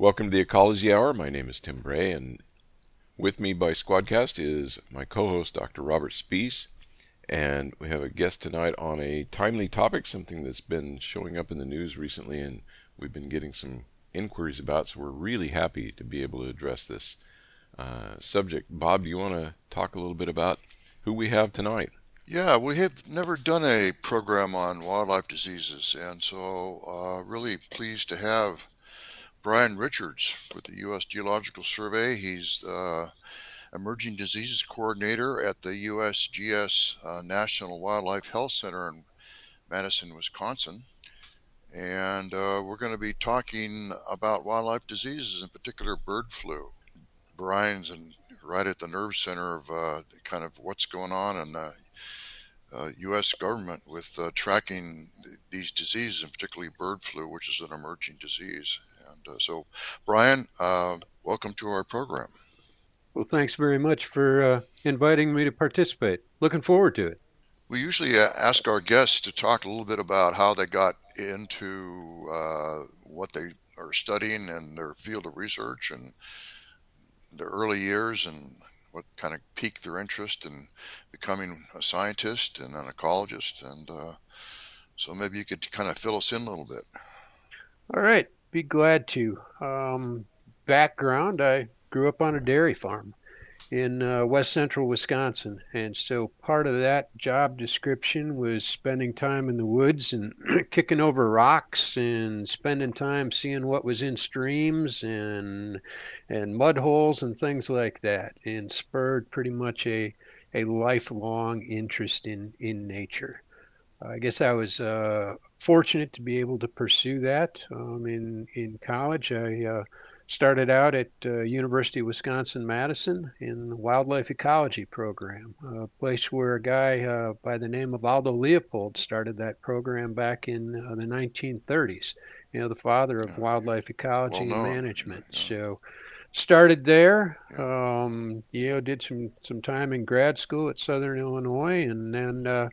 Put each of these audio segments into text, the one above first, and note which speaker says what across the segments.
Speaker 1: Welcome to the Ecology Hour. My name is Tim Bray, and with me by Squadcast is my co host, Dr. Robert Spees. And we have a guest tonight on a timely topic, something that's been showing up in the news recently, and we've been getting some inquiries about. So we're really happy to be able to address this uh, subject. Bob, do you want to talk a little bit about who we have tonight?
Speaker 2: Yeah, we have never done a program on wildlife diseases, and so uh, really pleased to have Brian Richards with the U.S. Geological Survey. He's Emerging Diseases Coordinator at the USGS uh, National Wildlife Health Center in Madison, Wisconsin. And uh, we're going to be talking about wildlife diseases, in particular bird flu. Brian's in, right at the nerve center of uh, kind of what's going on in the uh, U.S. government with uh, tracking these diseases, and particularly bird flu, which is an emerging disease. And uh, so, Brian, uh, welcome to our program.
Speaker 3: Well, thanks very much for uh, inviting me to participate. Looking forward to it.
Speaker 2: We usually uh, ask our guests to talk a little bit about how they got into uh, what they are studying and their field of research and their early years and what kind of piqued their interest in becoming a scientist and an ecologist. And uh, so maybe you could kind of fill us in a little bit.
Speaker 3: All right. Be glad to. Um, background I grew up on a dairy farm in uh, west central Wisconsin. And so part of that job description was spending time in the woods and kicking over rocks and spending time seeing what was in streams and and mud holes and things like that and spurred pretty much a a lifelong interest in in nature. I guess I was uh, fortunate to be able to pursue that. Um, in in college, I uh, started out at uh, University of Wisconsin Madison in the wildlife ecology program, a place where a guy uh, by the name of Aldo Leopold started that program back in uh, the 1930s. You know, the father of wildlife ecology well, and management. So started there. Um, you know, did some some time in grad school at Southern Illinois, and then uh,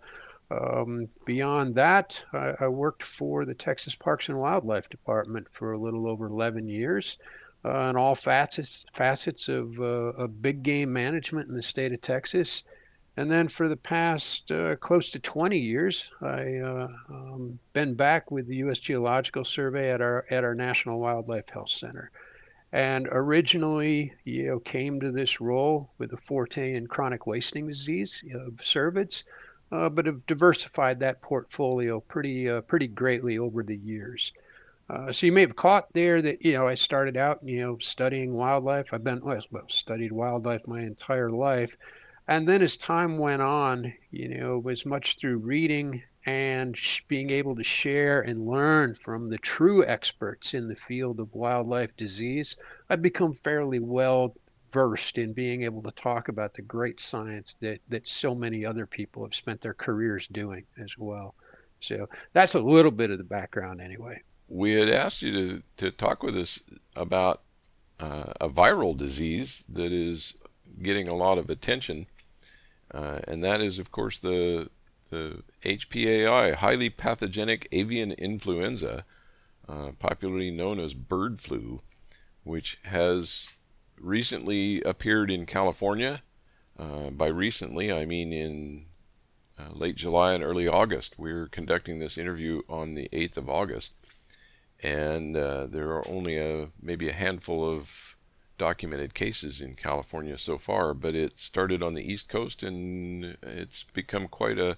Speaker 3: um, beyond that, I, I, worked for the Texas Parks and Wildlife Department for a little over 11 years uh, in all facets facets of, uh, of big game management in the state of Texas. And then for the past uh, close to 20 years, I uh, um, been back with the U.S. Geological Survey at our at our National Wildlife Health Center. And originally, you know, came to this role with a forte in chronic wasting disease of cervids uh, but have diversified that portfolio pretty uh, pretty greatly over the years. Uh, so you may have caught there that you know I started out you know studying wildlife. I've been well studied wildlife my entire life, and then as time went on, you know, it was much through reading and sh- being able to share and learn from the true experts in the field of wildlife disease. I've become fairly well versed in being able to talk about the great science that that so many other people have spent their careers doing as well. So that's a little bit of the background, anyway.
Speaker 1: We had asked you to to talk with us about uh, a viral disease that is getting a lot of attention, uh, and that is, of course, the the HPAI, highly pathogenic avian influenza, uh, popularly known as bird flu, which has recently appeared in California. Uh, by recently, I mean in uh, late July and early August. We're conducting this interview on the 8th of August, and uh, there are only a maybe a handful of documented cases in California so far. But it started on the East Coast, and it's become quite a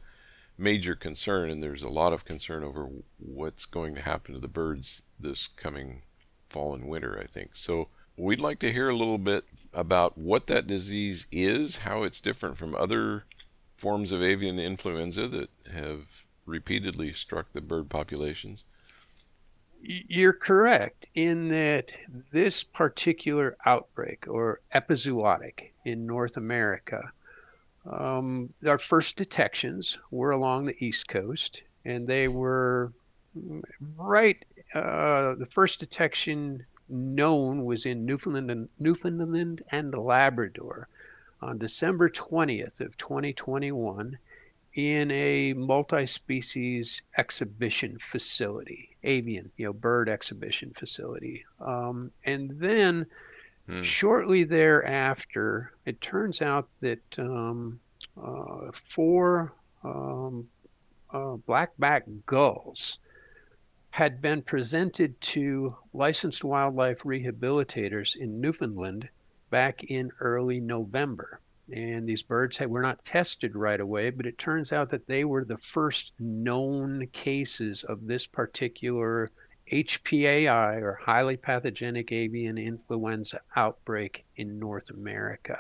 Speaker 1: major concern. And there's a lot of concern over what's going to happen to the birds this coming fall and winter. I think so we'd like to hear a little bit about what that disease is, how it's different from other forms of avian influenza that have repeatedly struck the bird populations.
Speaker 3: You're correct in that this particular outbreak or epizootic in North America, um, our first detections were along the East Coast, and they were right. Uh, the first detection known was in Newfoundland and, Newfoundland and Labrador on December 20th of 2021 in a multi-species exhibition facility, avian, you know, bird exhibition facility. Um, and then hmm. shortly thereafter, it turns out that um, uh, four um, uh, blackback gulls had been presented to licensed wildlife rehabilitators in Newfoundland back in early November. And these birds had, were not tested right away, but it turns out that they were the first known cases of this particular HPAI or highly pathogenic avian influenza outbreak in North America.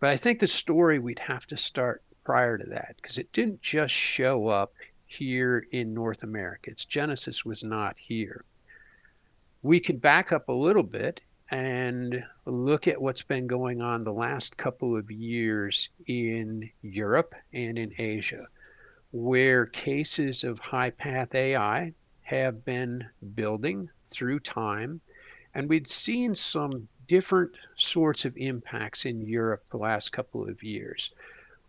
Speaker 3: But I think the story we'd have to start prior to that because it didn't just show up here in North America. Its genesis was not here. We could back up a little bit and look at what's been going on the last couple of years in Europe and in Asia, where cases of high path AI have been building through time. And we'd seen some different sorts of impacts in Europe the last couple of years.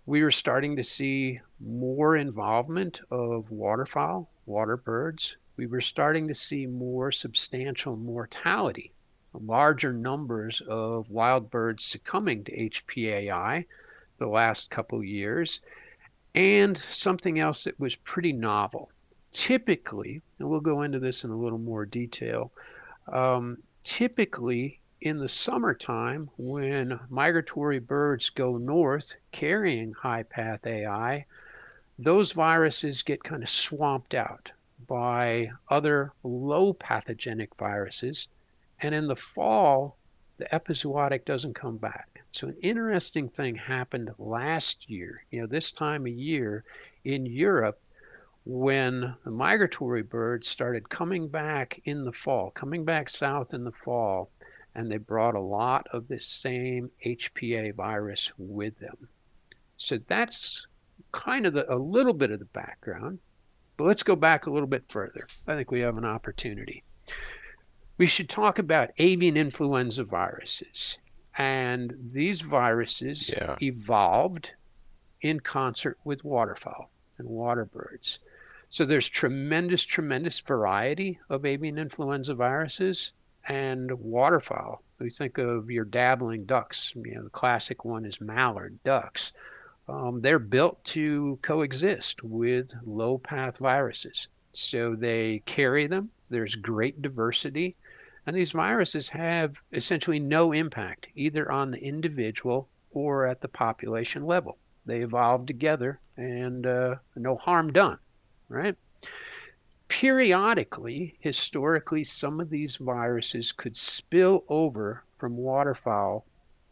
Speaker 3: We were starting to see more involvement of waterfowl, water birds. We were starting to see more substantial mortality larger numbers of wild birds succumbing to HPAI the last couple years, and something else that was pretty novel. Typically, and we'll go into this in a little more detail, um, typically in the summertime when migratory birds go north carrying high path AI, those viruses get kind of swamped out by other low pathogenic viruses and in the fall, the epizootic doesn't come back. So an interesting thing happened last year, you know, this time of year in Europe when the migratory birds started coming back in the fall, coming back south in the fall, and they brought a lot of this same HPA virus with them. So that's kind of the, a little bit of the background. But let's go back a little bit further. I think we have an opportunity we should talk about avian influenza viruses. And these viruses yeah. evolved in concert with waterfowl and water birds. So there's tremendous, tremendous variety of avian influenza viruses and waterfowl. We think of your dabbling ducks. You know, the classic one is mallard ducks. Um, they're built to coexist with low path viruses. So they carry them. There's great diversity. And these viruses have essentially no impact either on the individual or at the population level. They evolve together and uh, no harm done, right? Periodically, historically, some of these viruses could spill over from waterfowl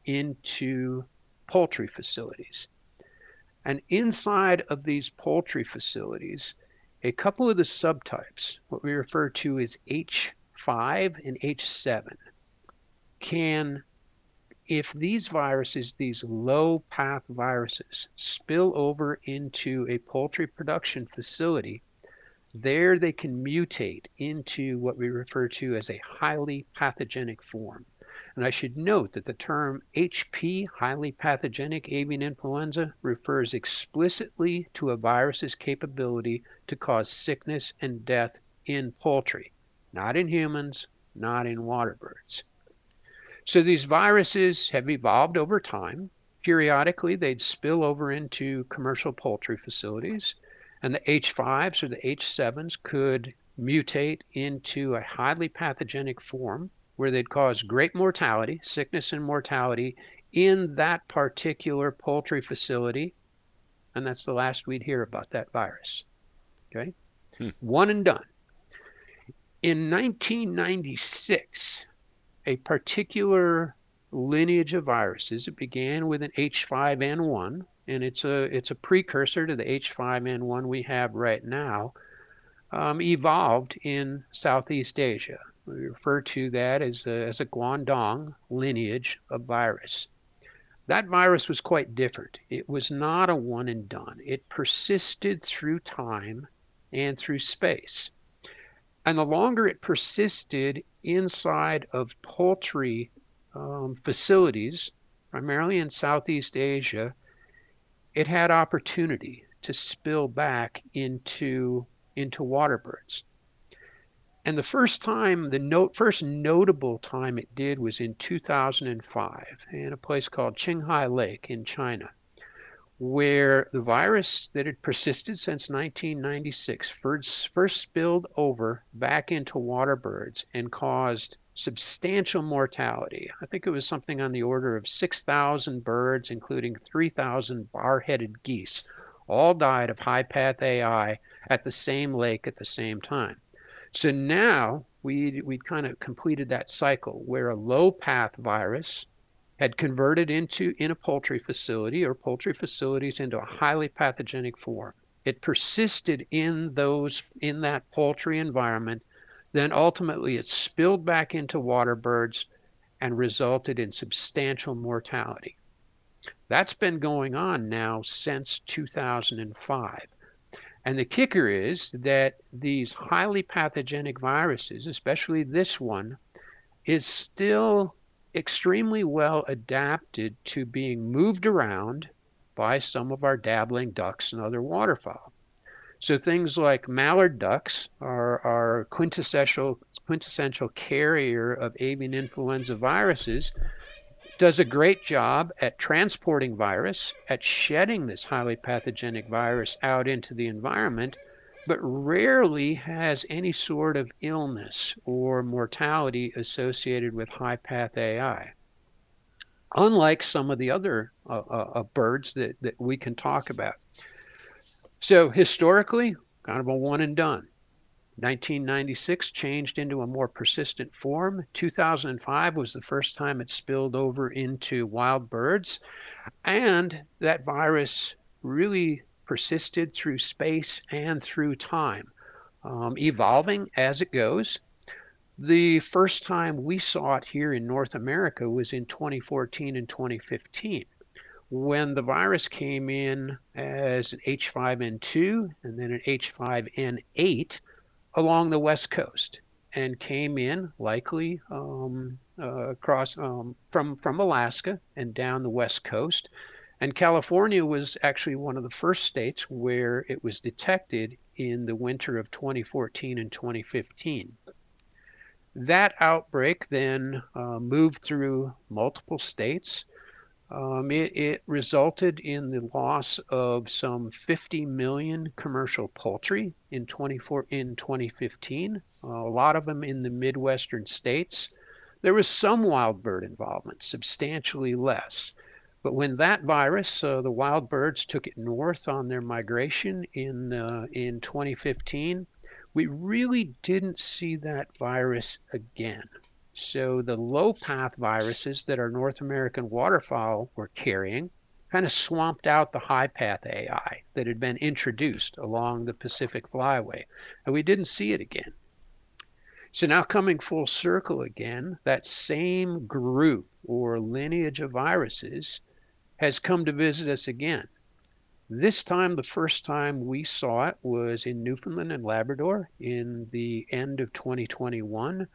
Speaker 3: into poultry facilities. And inside of these poultry facilities, a couple of the subtypes, what we refer to as H 5 and H7 can, if these viruses, these low path viruses, spill over into a poultry production facility, there they can mutate into what we refer to as a highly pathogenic form. And I should note that the term HP, highly pathogenic avian influenza, refers explicitly to a virus's capability to cause sickness and death in poultry not in humans, not in water birds. So these viruses have evolved over time. Periodically, they'd spill over into commercial poultry facilities, and the H5s or the H7s could mutate into a highly pathogenic form where they'd cause great mortality, sickness and mortality in that particular poultry facility. And that's the last we'd hear about that virus. Okay? Hmm. One and done. In 1996, a particular lineage of viruses, it began with an H5N1, and it's a it's a precursor to the H5N1 we have right now, um, evolved in Southeast Asia. We refer to that as a, as a Guangdong lineage of virus. That virus was quite different. It was not a one and done. It persisted through time and through space. And the longer it persisted inside of poultry um, facilities, primarily in Southeast Asia, it had opportunity to spill back into into water birds. And the first time, the note, first notable time it did was in 2005 in a place called Qinghai Lake in China, where the virus that had persisted since 1996 first, first spilled over back into water birds and caused substantial mortality. I think it was something on the order of 6,000 birds, including 3,000 bar headed geese, all died of high path AI at the same lake at the same time. So now we we'd kind of completed that cycle where a low path virus had converted into in a poultry facility or poultry facilities into a highly pathogenic form. It persisted in those in that poultry environment, then ultimately it spilled back into water birds and resulted in substantial mortality. That's been going on now since 2005. And the kicker is that these highly pathogenic viruses, especially this one, is still extremely well adapted to being moved around by some of our dabbling ducks and other waterfowl. So things like mallard ducks are, are quintessential quintessential carrier of avian influenza viruses does a great job at transporting virus, at shedding this highly pathogenic virus out into the environment, but rarely has any sort of illness or mortality associated with high path AI. Unlike some of the other uh, uh, uh, birds that, that we can talk about. So, historically, kind of a one and done. 1996 changed into a more persistent form. 2005 was the first time it spilled over into wild birds. And that virus really persisted through space and through time, um, evolving as it goes. The first time we saw it here in North America was in 2014 and 2015 when the virus came in as an H5N2 and then an H5N8 along the west coast and came in likely um, uh, across um, from from Alaska and down the west coast. And California was actually one of the first states where it was detected in the winter of 2014 and 2015. That outbreak then uh, moved through multiple states um, it, it, resulted in the loss of some 50 million commercial poultry in, 24, in 2015, uh, a lot of them in the Midwestern states. There was some wild bird involvement, substantially less. But when that virus, uh, the wild birds took it north on their migration in, uh, in 2015, we really didn't see that virus again. So the low path viruses that our North American waterfowl were carrying kind of swamped out the high path AI that had been introduced along the Pacific Flyway, and we didn't see it again. So now coming full circle again, that same group or lineage of viruses has come to visit us again. This time, the first time we saw it was in Newfoundland and Labrador in the end of 2021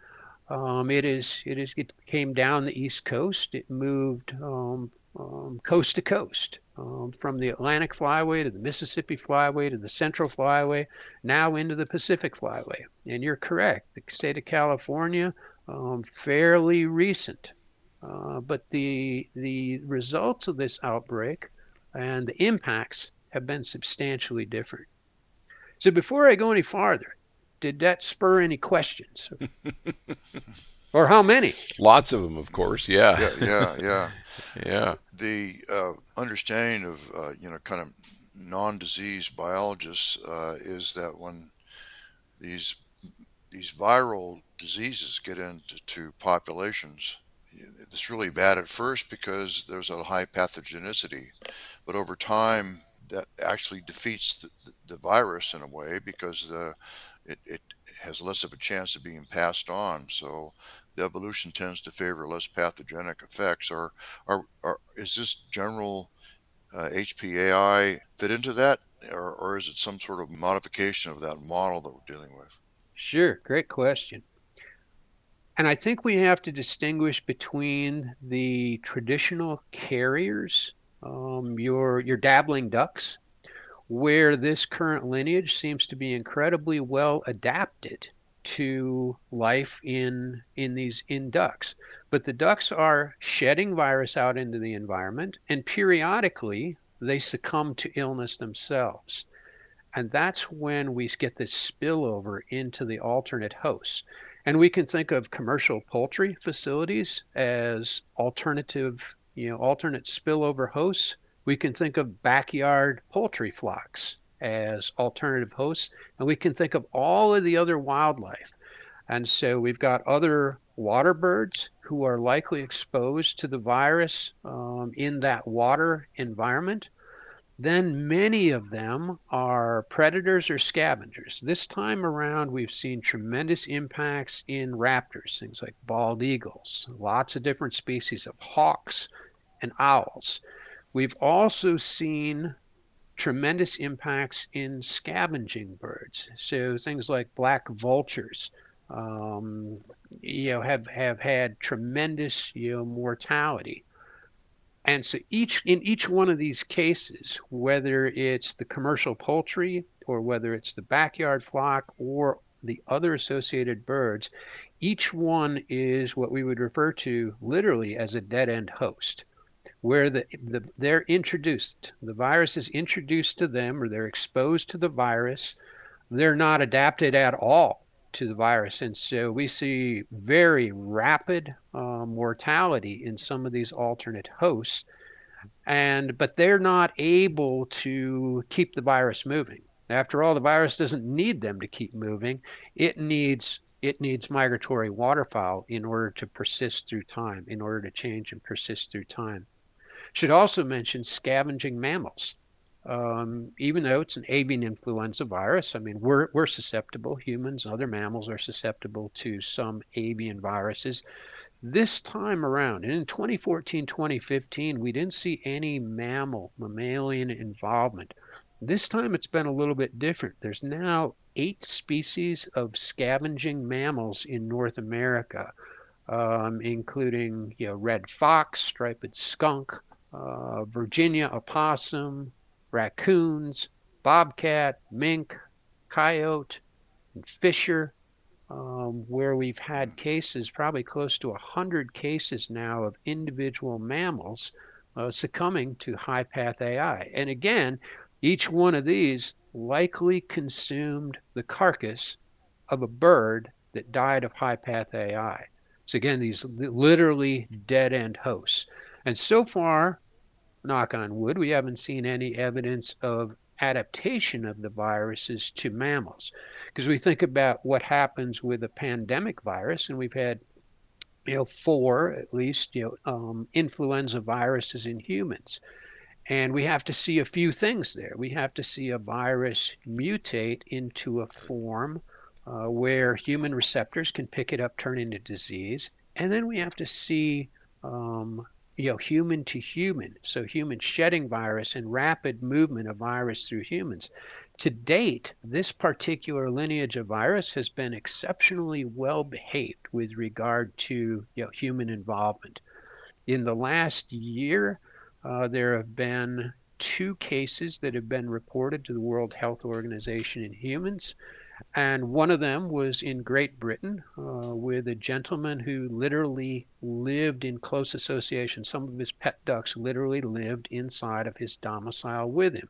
Speaker 3: um, it is it is it came down the east coast. It moved um, um, coast to coast um, from the Atlantic Flyway to the Mississippi Flyway to the Central Flyway, now into the Pacific Flyway. And you're correct. The state of California, um, fairly recent, uh, but the the results of this outbreak and the impacts have been substantially different. So before I go any farther, did that spur any questions? or how many?
Speaker 1: Lots of them, of course. Yeah.
Speaker 2: Yeah, yeah, yeah.
Speaker 1: yeah.
Speaker 2: The uh, understanding of uh, you know kind of non-disease biologists uh, is that when these these viral diseases get into populations, it's really bad at first because there's a high pathogenicity, but over time that actually defeats the, the virus in a way because the it, it has less of a chance of being passed on. So the evolution tends to favor less pathogenic effects. Or, or, or is this general uh, HPAI fit into that, or, or is it some sort of modification of that model that we're dealing with?
Speaker 3: Sure, great question. And I think we have to distinguish between the traditional carriers, um, your your dabbling ducks, where this current lineage seems to be incredibly well adapted to life in in these in ducks. But the ducks are shedding virus out into the environment, and periodically they succumb to illness themselves. And that's when we get this spillover into the alternate hosts. And we can think of commercial poultry facilities as alternative, you know, alternate spillover hosts. We can think of backyard poultry flocks as alternative hosts, and we can think of all of the other wildlife. And so we've got other water birds who are likely exposed to the virus um, in that water environment then many of them are predators or scavengers. This time around, we've seen tremendous impacts in raptors, things like bald eagles, lots of different species of hawks and owls. We've also seen tremendous impacts in scavenging birds. So things like black vultures, um, you know, have have had tremendous you know mortality. And so each in each one of these cases, whether it's the commercial poultry or whether it's the backyard flock or the other associated birds, each one is what we would refer to literally as a dead end host, where the, the, they're introduced, the virus is introduced to them or they're exposed to the virus. They're not adapted at all to the virus. And so we see very rapid uh, mortality in some of these alternate hosts. And but they're not able to keep the virus moving. After all, the virus doesn't need them to keep moving. It needs it needs migratory waterfowl in order to persist through time, in order to change and persist through time. Should also mention scavenging mammals um, even though it's an avian influenza virus, I mean, we're, we're susceptible, humans, other mammals are susceptible to some avian viruses. This time around, and in 2014, 2015, we didn't see any mammal, mammalian involvement. This time it's been a little bit different. There's now eight species of scavenging mammals in North America, um, including you know, red fox, striped skunk, uh, Virginia opossum, raccoons, bobcat, mink, coyote, and fisher, um, where we've had cases, probably close to 100 cases now of individual mammals uh, succumbing to high path AI. And again, each one of these likely consumed the carcass of a bird that died of high path AI. So again, these literally dead end hosts. And so far, knock on wood, we haven't seen any evidence of adaptation of the viruses to mammals. Because we think about what happens with a pandemic virus, and we've had you know four at least you know um, influenza viruses in humans. And we have to see a few things there. We have to see a virus mutate into a form uh, where human receptors can pick it up, turn into disease. And then we have to see um, you know, human to human, so human shedding virus and rapid movement of virus through humans. To date, this particular lineage of virus has been exceptionally well behaved with regard to you know, human involvement. In the last year, uh, there have been two cases that have been reported to the World Health Organization in humans. And one of them was in Great Britain uh, with a gentleman who literally lived in close association. Some of his pet ducks literally lived inside of his domicile with him.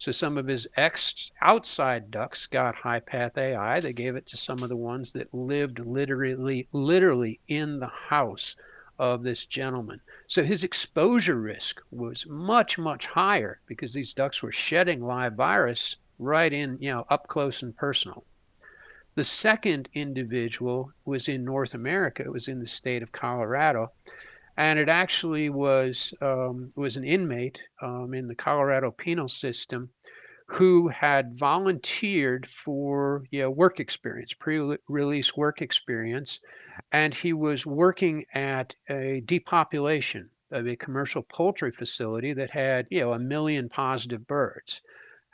Speaker 3: So some of his ex outside ducks got high path AI. They gave it to some of the ones that lived literally literally in the house of this gentleman. So his exposure risk was much much higher because these ducks were shedding live virus right in, you know, up close and personal. The second individual was in North America. It was in the state of Colorado, and it actually was um, was an inmate um, in the Colorado penal system who had volunteered for you know, work experience, pre-release work experience, and he was working at a depopulation of a commercial poultry facility that had you know a million positive birds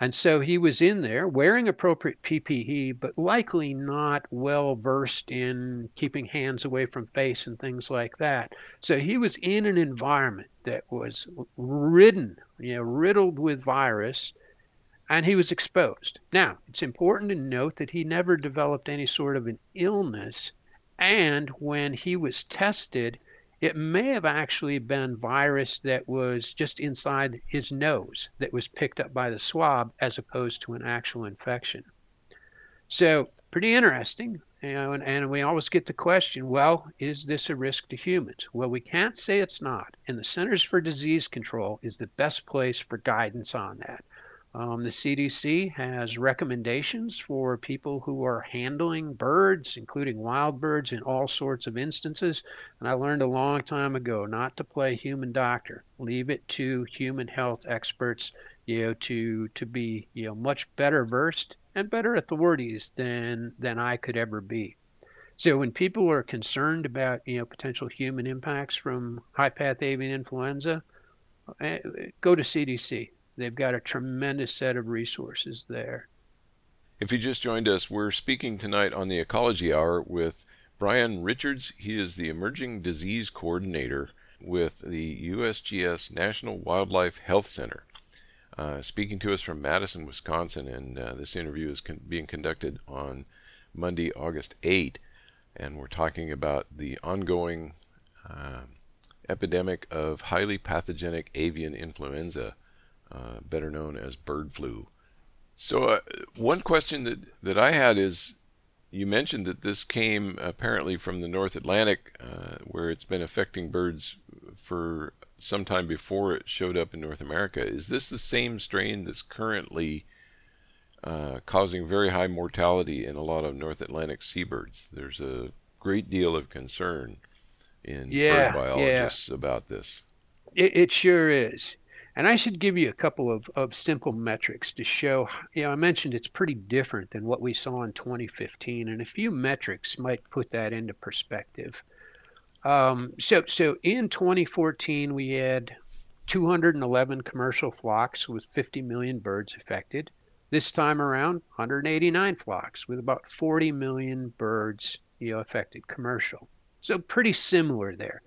Speaker 3: and so he was in there wearing appropriate PPE, but likely not well versed in keeping hands away from face and things like that. So he was in an environment that was ridden, you know, riddled with virus. and he was exposed. Now, it's important to note that he never developed any sort of an illness, and when he was tested, it may have actually been virus that was just inside his nose that was picked up by the swab as opposed to an actual infection. So, pretty interesting. You know, and, and we always get the question well, is this a risk to humans? Well, we can't say it's not. And the Centers for Disease Control is the best place for guidance on that. Um, the CDC has recommendations for people who are handling birds, including wild birds, in all sorts of instances. And I learned a long time ago not to play human doctor. Leave it to human health experts, you know, to to be you know much better versed and better authorities than than I could ever be. So when people are concerned about you know potential human impacts from high path avian influenza, eh, go to CDC They've got a tremendous set of resources there.
Speaker 1: If you just joined us, we're speaking tonight on the Ecology Hour with Brian Richards. He is the Emerging Disease Coordinator with the USGS National Wildlife Health Center. Uh, speaking to us from Madison, Wisconsin, and uh, this interview is con- being conducted on Monday, August 8, and we're talking about the ongoing uh, epidemic of highly pathogenic avian influenza uh, better known as bird flu. So, uh, one question that, that I had is you mentioned that this came apparently from the North Atlantic, uh, where it's been affecting birds for some time before it showed up in North America. Is this the same strain that's currently uh, causing very high mortality in a lot of North Atlantic seabirds? There's a great deal of concern in
Speaker 3: yeah,
Speaker 1: bird biologists
Speaker 3: yeah.
Speaker 1: about this.
Speaker 3: It, it sure is. And I should give you a couple of, of simple metrics to show, you know, I mentioned it's pretty different than what we saw in 2015, and a few metrics might put that into perspective. Um, so, so in 2014, we had 211 commercial flocks with 50 million birds affected. This time around, 189 flocks with about 40 million birds you know, affected commercial. So pretty similar there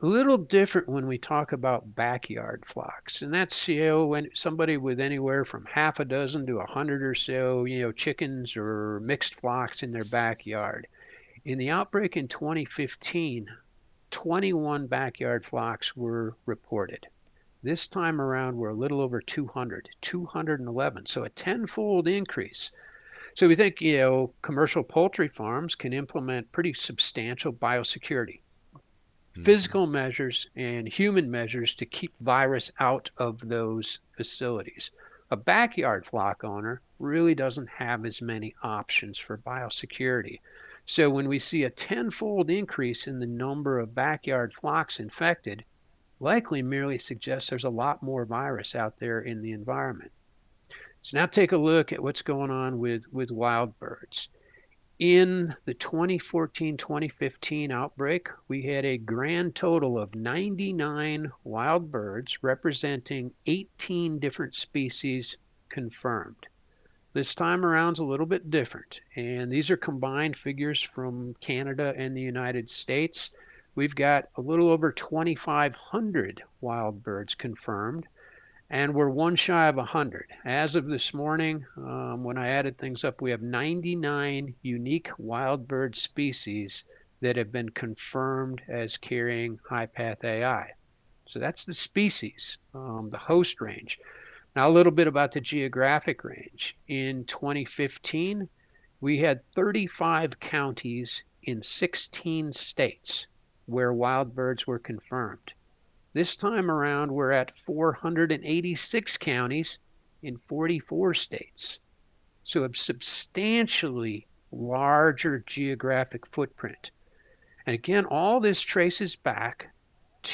Speaker 3: a little different when we talk about backyard flocks, and that's you know when somebody with anywhere from half a dozen to a hundred or so you know chickens or mixed flocks in their backyard. In the outbreak in 2015, 21 backyard flocks were reported. This time around, we're a little over 200, 211, so a tenfold increase. So we think you know commercial poultry farms can implement pretty substantial biosecurity. Mm-hmm. physical measures and human measures to keep virus out of those facilities. A backyard flock owner really doesn't have as many options for biosecurity. So when we see a tenfold increase in the number of backyard flocks infected, likely merely suggests there's a lot more virus out there in the environment. So now take a look at what's going on with, with wild birds. In the 2014 2015 outbreak, we had a grand total of 99 wild birds representing 18 different species confirmed. This time around is a little bit different, and these are combined figures from Canada and the United States. We've got a little over 2,500 wild birds confirmed, and we're one shy of 100. As of this morning, um, when I added things up, we have 99 unique wild bird species that have been confirmed as carrying high path AI. So that's the species, um, the host range. Now, a little bit about the geographic range. In 2015, we had 35 counties in 16 states where wild birds were confirmed. This time around, we're at 486 counties in 44 states. So a substantially larger geographic footprint. And again, all this traces back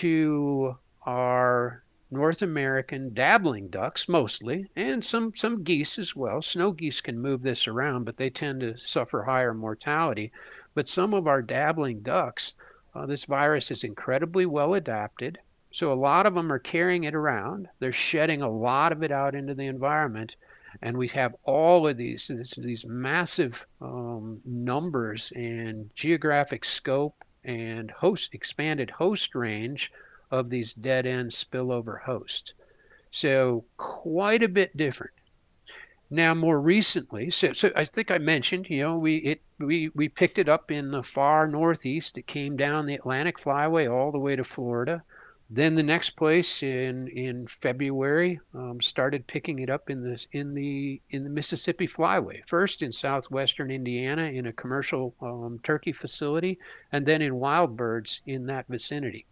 Speaker 3: to our North American dabbling ducks mostly, and some, some geese as well. Snow geese can move this around, but they tend to suffer higher mortality. But some of our dabbling ducks, uh, this virus is incredibly well adapted. So a lot of them are carrying it around. They're shedding a lot of it out into the environment. And we have all of these, these massive um, numbers and geographic scope and host expanded host range of these dead end spillover hosts. So quite a bit different Now, more recently, so, so I think I mentioned, you know, we it we we picked it up in the far northeast. It came down the Atlantic Flyway all the way to Florida. Then the next place in in February um, started picking it up in this in the in the Mississippi Flyway. First in southwestern Indiana in a commercial um, turkey facility, and then in wild birds in that vicinity.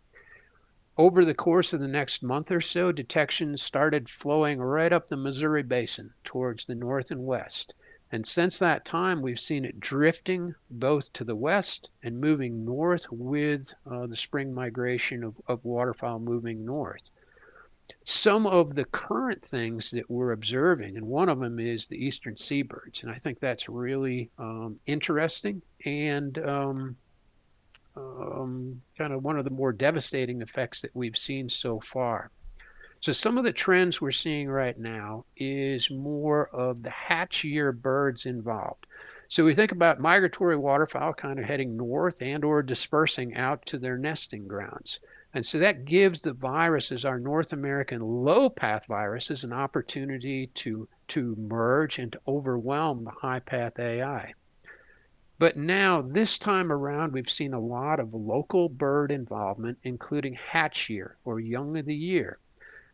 Speaker 3: Over the course of the next month or so, detections started flowing right up the Missouri Basin towards the north and west. And since that time, we've seen it drifting both to the west and moving north with uh, the spring migration of, of waterfowl moving north. Some of the current things that we're observing, and one of them is the eastern seabirds, and I think that's really um, interesting and um, um, kind of one of the more devastating effects that we've seen so far. So some of the trends we're seeing right now is more of the hatch year birds involved. So we think about migratory waterfowl kind of heading north and or dispersing out to their nesting grounds. And so that gives the viruses, our North American low path viruses, an opportunity to, to merge and to overwhelm the high path AI. But now, this time around, we've seen a lot of local bird involvement, including hatch year or young of the year.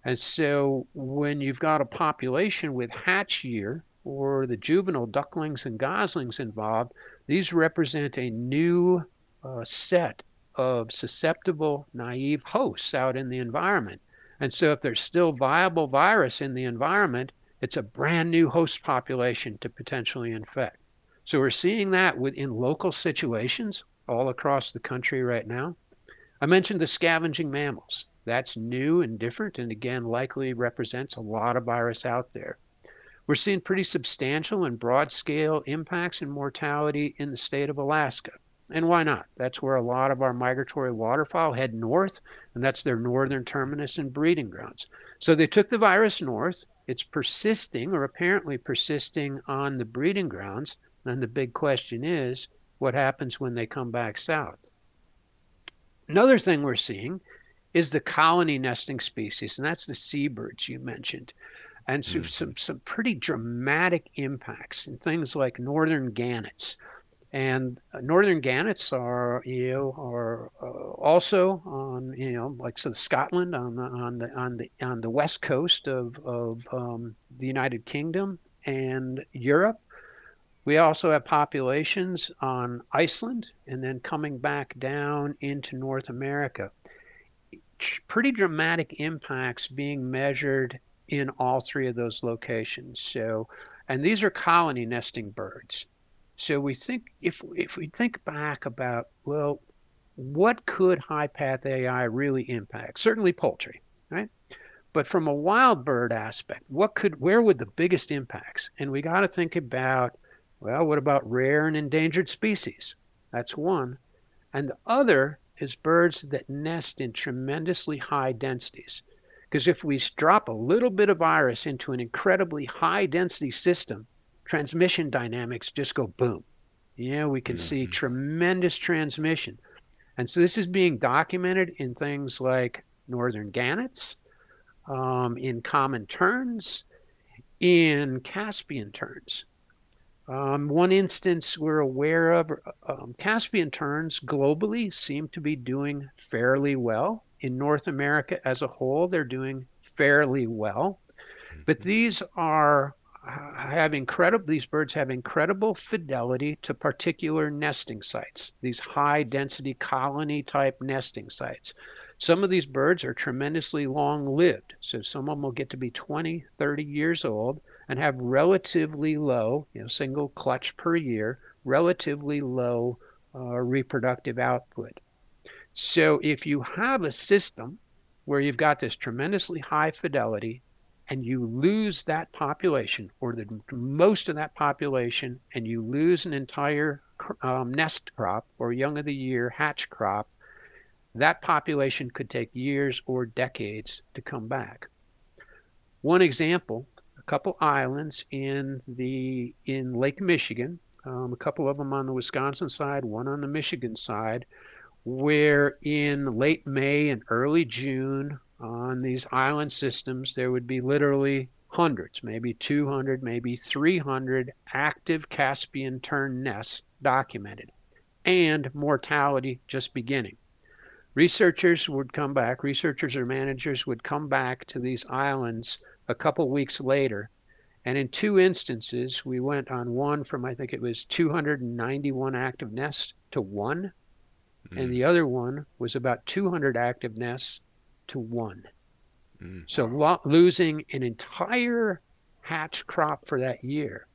Speaker 3: And so, when you've got a population with hatch year or the juvenile ducklings and goslings involved, these represent a new uh, set of susceptible, naive hosts out in the environment. And so, if there's still viable virus in the environment, it's a brand new host population to potentially infect. So we're seeing that within local situations all across the country right now. I mentioned the scavenging mammals. That's new and different, and again, likely represents a lot of virus out there. We're seeing pretty substantial and broad scale impacts in mortality in the state of Alaska. And why not? That's where a lot of our migratory waterfowl head north, and that's their northern terminus and breeding grounds. So they took the virus north. It's persisting, or apparently persisting, on the breeding grounds. And the big question is what happens when they come back south? Another thing we're seeing is the colony nesting species, and that's the seabirds you mentioned. And so mm-hmm. some, some pretty dramatic impacts in things like northern gannets. And uh, northern gannets are, you know, are uh, also on, you know, like so Scotland on the on the on the on the west coast of of um, the United Kingdom and Europe we also have populations on Iceland and then coming back down into North America. Pretty dramatic impacts being measured in all three of those locations. So, and these are colony nesting birds. So we think if if we think back about well, what could high path AI really impact? Certainly poultry, right? But from a wild bird aspect, what could where would the biggest impacts? And we got to think about well, what about rare and endangered species? That's one. And the other is birds that nest in tremendously high densities. Because if we drop a little bit of virus into an incredibly high density system, transmission dynamics just go boom. Yeah, we can mm-hmm. see tremendous transmission. And so this is being documented in things like northern gannets, um, in common terns, in Caspian terns. Um, one instance we're aware of um, Caspian terns globally seem to be doing fairly well. In North America as a whole, they're doing fairly well. But mm-hmm. these are have incredible these birds have incredible fidelity to particular nesting sites these high density colony type nesting sites some of these birds are tremendously long lived so some of them will get to be 20 30 years old and have relatively low, you know, single clutch per year, relatively low uh, reproductive output. So if you have a system where you've got this tremendously high fidelity and you lose that population or the most of that population and you lose an entire um, nest crop or young of the year hatch crop, that population could take years or decades to come back. One example couple islands in the in Lake Michigan, um, a couple of them on the Wisconsin side, one on the Michigan side, where in late May and early June on these island systems there would be literally hundreds, maybe 200, maybe 300 active Caspian tern nests documented, and mortality just beginning. Researchers would come back, researchers or managers would come back to these islands a couple weeks later. And in two instances, we went on one from I think it was 291 active nests to one, mm. and the other one was about 200 active nests to one. Mm. So lo- losing an entire hatch crop for that year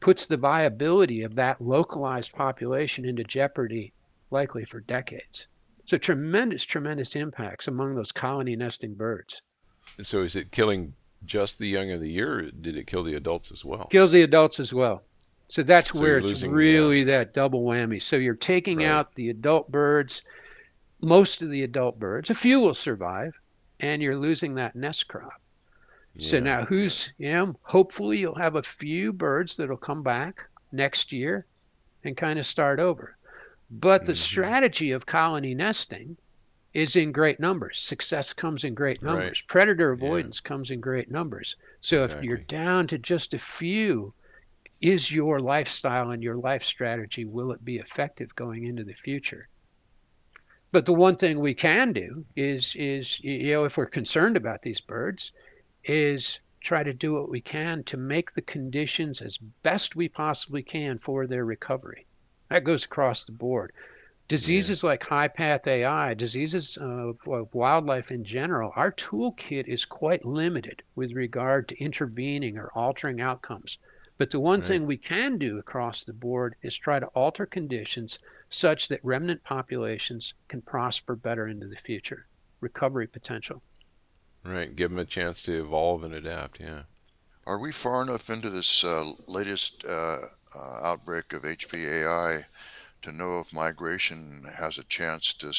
Speaker 3: puts the viability of that localized population into jeopardy, likely for decades. So tremendous, tremendous impacts among those colony nesting birds.
Speaker 1: So is it killing just the young of the year? Or did it kill the adults as well?
Speaker 3: Kills the adults as well. So that's so where it's really that double whammy. So you're taking right. out the adult birds, most of the adult birds. A few will survive, and you're losing that nest crop. Yeah. So now who's you know, hopefully you'll have a few birds that'll come back next year and kind of start over. But the mm-hmm. strategy of colony nesting is in great numbers. Success comes in great numbers. Right. Predator avoidance yeah. comes in great numbers. So exactly. if you're down to just a few, is your lifestyle and your life strategy will it be effective going into the future? But the one thing we can do is is you know if we're concerned about these birds is try to do what we can to make the conditions as best we possibly can for their recovery. That goes across the board. Diseases yeah. like high path AI, diseases of, of, wildlife in general, our toolkit is quite limited with regard to intervening or altering outcomes. But the one right. thing we can do across the board is try to alter conditions such that remnant populations can prosper better into the future. Recovery potential.
Speaker 1: Right, give them a chance to evolve and adapt. Yeah.
Speaker 2: Are we far enough into this uh, latest uh, uh, outbreak of HPAI to know if migration has a chance to,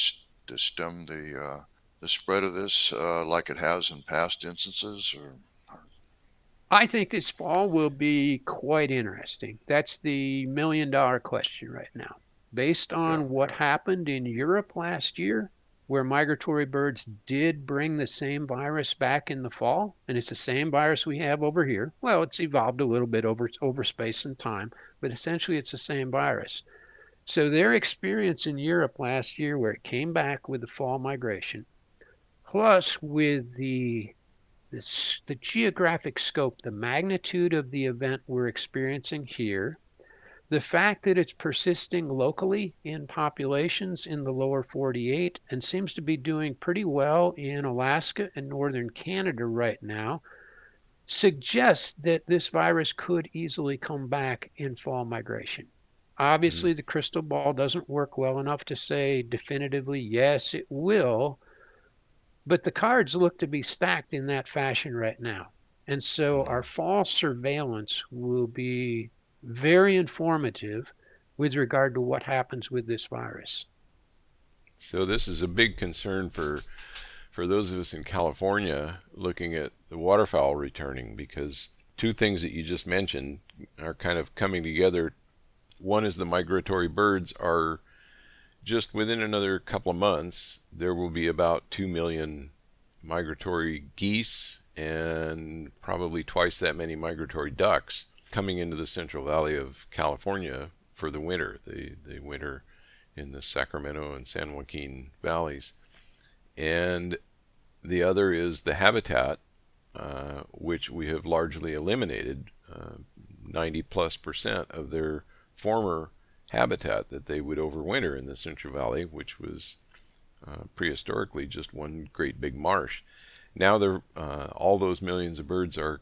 Speaker 2: to stem the uh, the spread of this uh, like it has in past instances? Or, or...
Speaker 3: I think this fall will be quite interesting. That's the million dollar question right now. Based on yeah. what happened in Europe last year, where migratory birds did bring the same virus back in the fall, and it's the same virus we have over here. Well, it's evolved a little bit over over space and time, but essentially it's the same virus. So their experience in Europe last year, where it came back with the fall migration, plus with the the, geographic scope, the magnitude of the event we're experiencing here, the fact that it's persisting locally in populations in the lower 48 and seems to be doing pretty well in Alaska and northern Canada right now suggests that this virus could easily come back in fall migration. Obviously, mm-hmm. the crystal ball doesn't work well enough to say definitively, yes, it will. But the cards look to be stacked in that fashion right now. And so our fall surveillance will be very informative with regard to what happens with this virus.
Speaker 1: So this is a big concern for for those of us in California looking at the waterfowl returning because two things that you just mentioned are kind of coming together. One is the migratory birds are just within another couple of months there will be about 2 million migratory geese and probably twice that many migratory ducks coming into the Central Valley of California for the winter. They they winter in the Sacramento and San Joaquin valleys, and the other is the habitat, uh, which we have largely eliminated. Uh, 90 plus percent of their former habitat that they would overwinter in the Central Valley, which was uh, prehistorically just one great big marsh. Now, uh, all those millions of birds are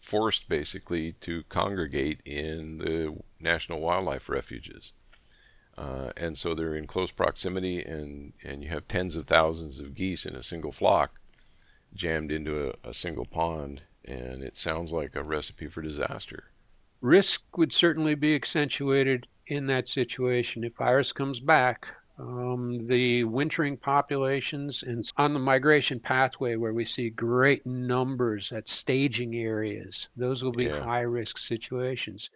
Speaker 1: forced basically to congregate in the national wildlife refuges. Uh, and so they're in close proximity, and, and you have tens of thousands of geese in a single flock jammed into a, a single pond, and it sounds like a recipe for disaster.
Speaker 3: Risk would certainly be accentuated in that situation. If virus comes back, um, the wintering populations and on the migration pathway where we see great numbers at staging areas, those will be yeah. high risk situations.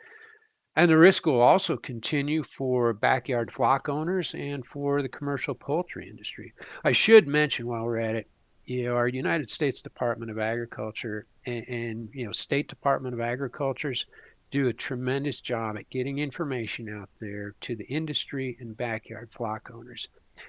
Speaker 3: And the risk will also continue for backyard flock owners and for the commercial poultry industry. I should mention while we're at it, you know, our United States Department of Agriculture and, and you know, State Department of Agriculture's do a tremendous job at getting information out there to the industry and backyard flock owners.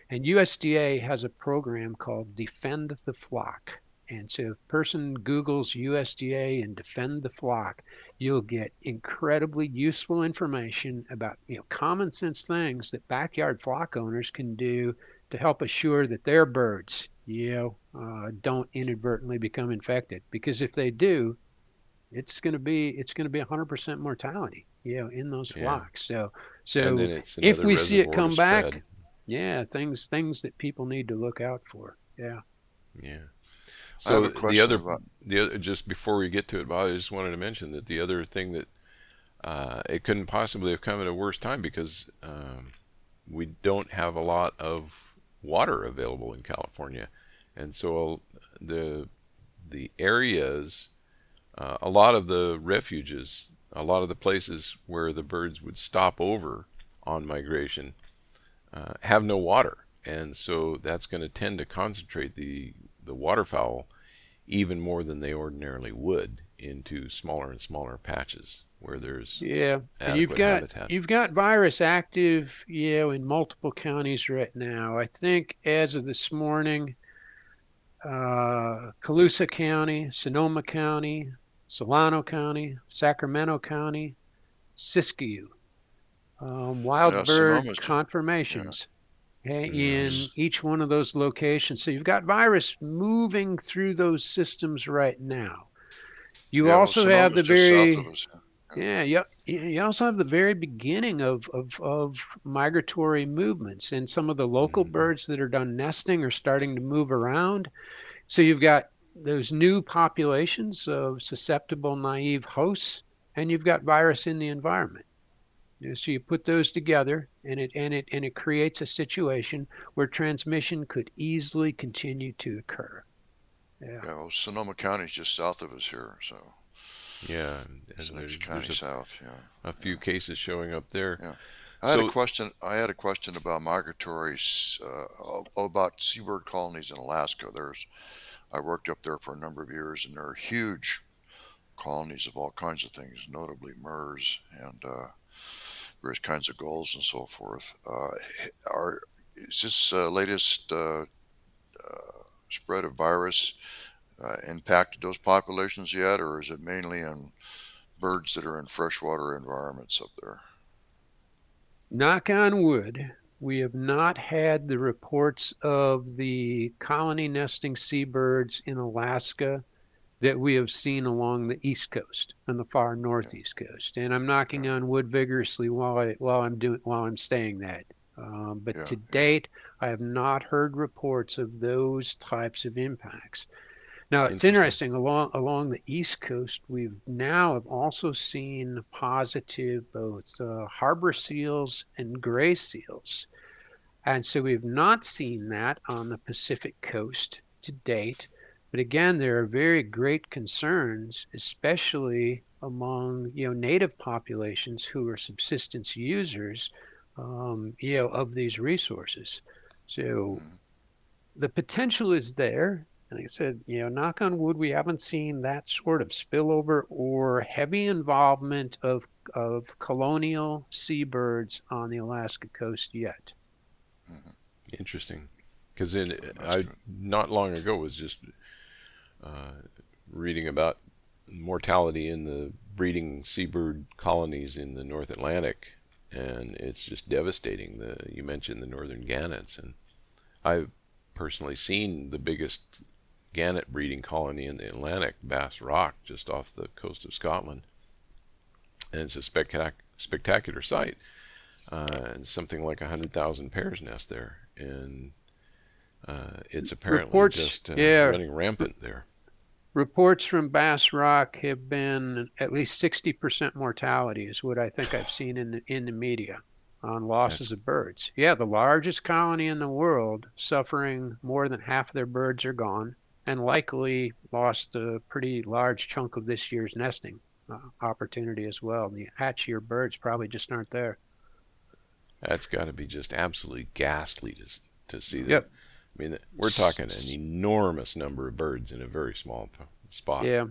Speaker 3: And USDA has a program called Defend the Flock. And so if a person Googles USDA and defend the flock, you'll get incredibly useful information about you know common sense things that backyard flock owners can do to help assure that their birds you know uh, don't inadvertently become infected. Because if they do, it's going to be it's going to be 100% mortality you know in those
Speaker 1: Yeah.
Speaker 3: flocks. So so
Speaker 1: And then it's
Speaker 3: if we see it come back,
Speaker 1: spread.
Speaker 3: yeah, things things that people need to look out for. Yeah.
Speaker 1: Yeah. So
Speaker 2: a
Speaker 1: the
Speaker 2: question
Speaker 1: other,
Speaker 2: about-
Speaker 1: the other, just before we get to it, Bob, I just wanted to mention that the other thing that uh, it couldn't possibly have come at a worse time because um, we don't have a lot of water available in California, and so the the areas, uh, a lot of the refuges, a lot of the places where the birds would stop over on migration uh, have no water, and so that's going to tend to concentrate the the waterfowl even more than they ordinarily would into smaller and smaller patches where there's
Speaker 3: Yeah, you've got
Speaker 1: habitat.
Speaker 3: you've got virus active, you know, in multiple counties right now. I think as of this morning, uh, Colusa County, Sonoma County, Solano County, Sacramento County, Siskiyou, um, wild
Speaker 2: Yeah,
Speaker 3: bird confirmations okay, in
Speaker 2: Yes.
Speaker 3: each one of those locations. So you've got virus moving through those systems right now. You
Speaker 2: Yeah, well,
Speaker 3: also have the very
Speaker 2: us.
Speaker 3: yeah, you, you also have the very beginning of, of, of migratory movements, and some of the local
Speaker 1: Mhm.
Speaker 3: birds that are done nesting are starting to move around. So you've got those new populations of susceptible, naive hosts, and you've got virus in the environment. You know, So you put those together, and it and it and it creates a situation where transmission could easily continue to occur. Yeah.
Speaker 2: Yeah, well, Sonoma County's just south of us here, so
Speaker 1: yeah, and
Speaker 2: it's the
Speaker 1: there's,
Speaker 2: county
Speaker 1: there's a,
Speaker 2: south. Yeah.
Speaker 1: a few cases showing up there.
Speaker 2: Yeah. I had
Speaker 1: So-
Speaker 2: a question. I had a question about migratory, uh, about seabird colonies in Alaska. There's, I worked up there for a number of years, and there are huge colonies of all kinds of things, notably murres and uh, various kinds of gulls and so forth. Uh, are is this uh, latest uh, uh, spread of virus uh, impacted those populations yet, or is it mainly in birds that are in freshwater environments up there?
Speaker 3: knock on wood, we have not had the reports of the colony nesting seabirds in Alaska that we have seen along the east coast and the far northeast coast. And I'm knocking on wood vigorously while I while I'm doing while I'm saying that. Um, but
Speaker 2: Yeah,
Speaker 3: to date, I have not heard reports of those types of impacts. Now it's
Speaker 1: Interesting.
Speaker 3: along along the east coast. We've now have also seen positive both uh, harbor seals and gray seals, and so we've not seen that on the Pacific coast to date. But again, there are very great concerns, especially among you know native populations who are subsistence users, um, you know, of these resources. So the potential is there. And I said, you know, knock on wood, we haven't seen that sort of spillover or heavy involvement of of colonial seabirds on the Alaska coast yet.
Speaker 1: Interesting, because in I not long ago was just uh, reading about mortality in the breeding seabird colonies in the North Atlantic, and it's just devastating. The you mentioned the northern gannets, and I've personally seen the biggest gannet breeding colony in the Atlantic, Bass Rock, just off the coast of Scotland, and it's a spectac- spectacular sight. Uh, and something like a hundred thousand pairs nest there, and uh, it's apparently
Speaker 3: Reports-
Speaker 1: just uh,
Speaker 3: yeah.
Speaker 1: running rampant there.
Speaker 3: Reports from Bass Rock have been at least 60% mortality is what I think I've seen in the in the media on losses
Speaker 1: That's-
Speaker 3: of birds. Yeah, the largest colony in the world suffering more than half of their birds are gone and likely lost a pretty large chunk of this year's nesting uh, opportunity as well. The hatch year birds probably just aren't there.
Speaker 1: That's got to be just absolutely ghastly to to see that
Speaker 3: Yep.
Speaker 1: I mean, we're talking an enormous number of birds in a very small spot.
Speaker 3: Yeah.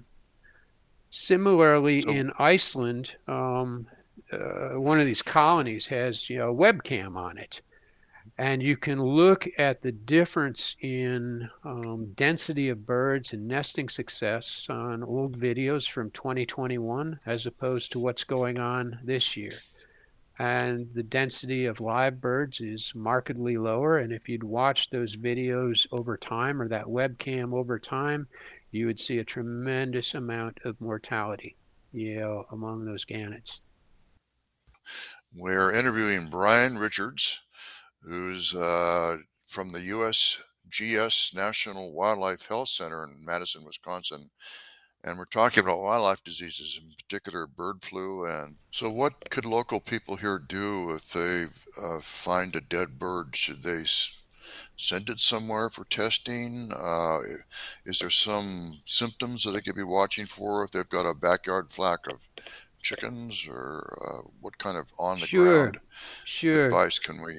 Speaker 3: Similarly, so, in Iceland, um, uh, one of these colonies has you know a webcam on it, and you can look at the difference in um, density of birds and nesting success on old videos from 2021 as opposed to what's going on this year and the density of live birds is markedly lower. And if you'd watched those videos over time or that webcam over time, you would see a tremendous amount of mortality, you know, among those gannets.
Speaker 2: We're interviewing Bryan Richards, who's uh, from the USGS National Wildlife Health Center in Madison, Wisconsin and we're talking about wildlife diseases, in particular bird flu. And so, what could local people here do if they uh, find a dead bird? Should they send it somewhere for testing? Uh, is there some symptoms that they could be watching for if they've got a backyard flock of chickens, or uh, what kind of on the
Speaker 3: sure.
Speaker 2: ground
Speaker 3: sure.
Speaker 2: advice can we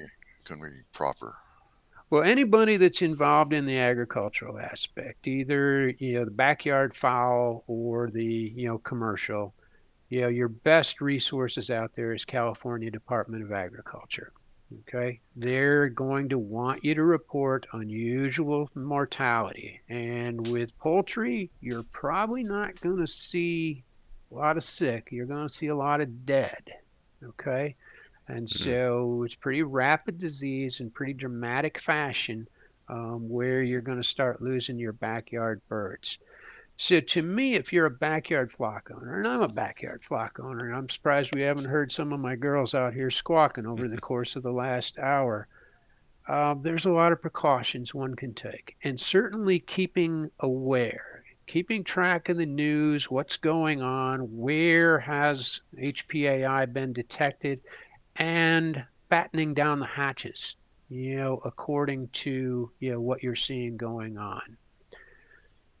Speaker 2: can we proffer?
Speaker 3: Well, anybody that's involved in the agricultural aspect, either you know the backyard fowl or the you know commercial, you know your best resources out there is California Department of Agriculture. Okay, they're going to want you to report unusual mortality, and with poultry, you're probably not going to see a lot of sick. You're going to see a lot of dead. Okay, and mm-hmm. so it's pretty rapid disease in pretty dramatic fashion um, where you're going to start losing your backyard birds. So to me, if you're a backyard flock owner, and I'm a backyard flock owner, and I'm surprised we haven't heard some of my girls out here squawking over the course of the last hour. Uh, there's a lot of precautions one can take, and certainly keeping aware, keeping track of the news, what's going on, where has HPAI been detected, and battening down the hatches, you know, according to you know what you're seeing going on.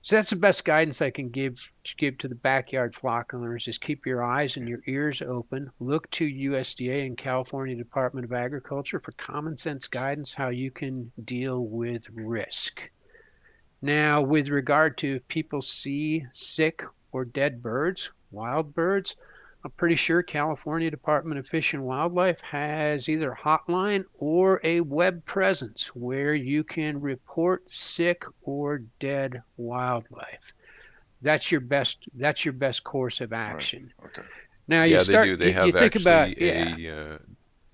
Speaker 3: So that's the best guidance I can give give to the backyard flock owners is keep your eyes and your ears open. Look to USDA and California Department of Agriculture for common sense guidance how you can deal with risk. Now, with regard to if people see sick or dead birds, wild birds, I'm pretty sure California Department of Fish and Wildlife has either a hotline or a web presence where you can report sick or dead wildlife. That's your best. That's your best course of action.
Speaker 2: Right. Okay.
Speaker 3: Now
Speaker 1: you
Speaker 3: yeah,
Speaker 1: start.
Speaker 3: They
Speaker 1: do. They
Speaker 3: you,
Speaker 1: have
Speaker 3: you think
Speaker 1: actually
Speaker 3: about,
Speaker 1: a.
Speaker 3: yeah.
Speaker 1: Uh,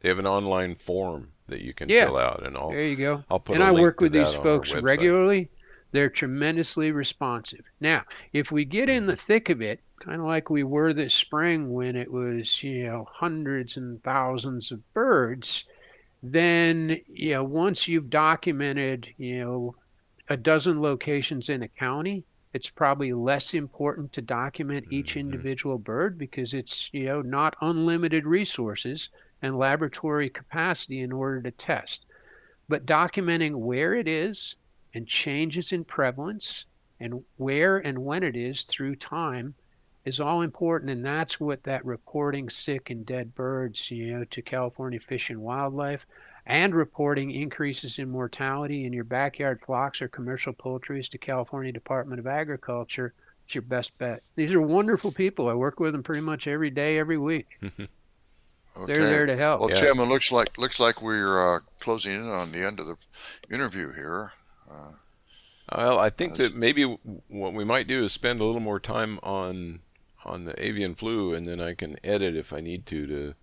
Speaker 1: they have an online form that you can
Speaker 3: yeah.
Speaker 1: fill out, and I'll.
Speaker 3: There you go.
Speaker 1: I'll put.
Speaker 3: And
Speaker 1: I
Speaker 3: work with these folks regularly. They're tremendously responsive. Now, if we get in the thick of it, kind of like we were this spring when it was, you know, hundreds and thousands of birds, then, you know, once you've documented, you know, a dozen locations in a county, it's probably less important to document each mm-hmm. individual bird because it's, you know, not unlimited resources and laboratory capacity in order to test. But documenting where it is, and changes in prevalence and where and when it is through time is all important and that's what that reporting sick and dead birds you know to california fish and wildlife and reporting increases in mortality in your backyard flocks or commercial poultries to california department of agriculture it's your best bet these are wonderful people i work with them pretty much every day every week
Speaker 2: Okay.
Speaker 3: They're there to help.
Speaker 2: Well, yeah. Tim, it looks like looks like we're uh, closing in on the end of the interview here. Uh,
Speaker 1: well, I think that maybe what we might do is spend a little more time on on the avian flu, and then I can edit if I need to to,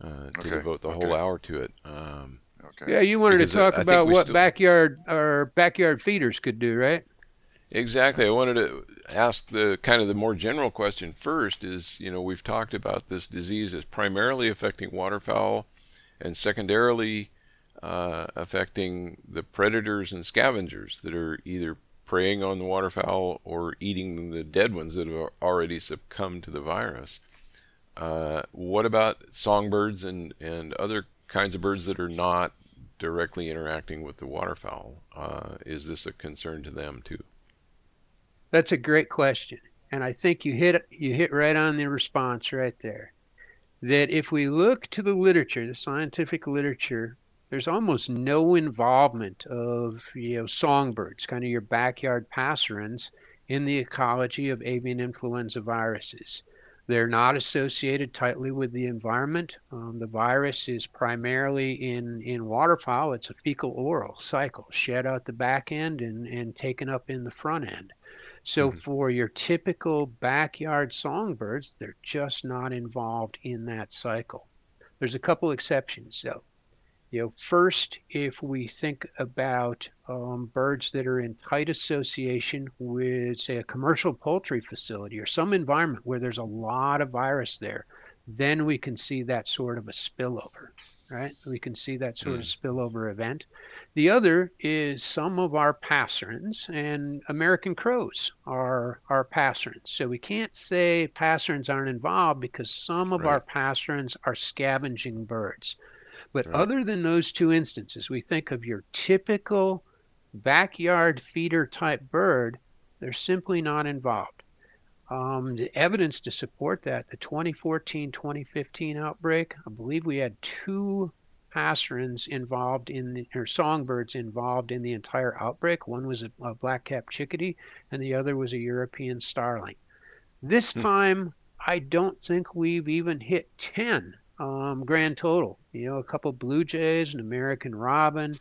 Speaker 1: uh, to okay. devote the okay. whole hour to it. Um,
Speaker 3: okay. Yeah, you wanted to talk I, I about what still... backyard or backyard feeders could do, right?
Speaker 1: Exactly. I wanted to ask the kind of the more general question first. Is you know we've talked about this disease as primarily affecting waterfowl, and secondarily uh, affecting the predators and scavengers that are either preying on the waterfowl or eating the dead ones that have already succumbed to the virus. Uh, what about songbirds and, and other kinds of birds that are not directly interacting with the waterfowl? Uh, is this a concern to them too?
Speaker 3: That's a great question, and I think you hit you hit right on the response right there. That if we look to the literature, the scientific literature there's almost no involvement of you know songbirds, kind of your backyard passerines, in the ecology of avian influenza viruses. They're not associated tightly with the environment. Um, the virus is primarily in, in waterfowl. It's a fecal oral cycle, shed out the back end and, and taken up in the front end. So mm-hmm. for your typical backyard songbirds, they're just not involved in that cycle. There's a couple exceptions though. You know, first, if we think about um, birds that are in tight association with, say, a commercial poultry facility or some environment where there's a lot of virus there, then we can see that sort of a spillover, right? We can see that sort mm. of spillover event. The other is some of our passerines, and American crows are our passerines. So we can't say passerines aren't involved because some of right. our passerines are scavenging birds. But right. other than those two instances, we think of your typical backyard feeder type bird, they're simply not involved. Um, the evidence to support that, the 2014 2015 outbreak, I believe we had two passerines involved in the, or songbirds involved in the entire outbreak. One was a, a black-capped chickadee, and the other was a European starling. This hmm. time, I don't think we've even hit 10 um, grand total. You know, a couple blue jays, an American robin,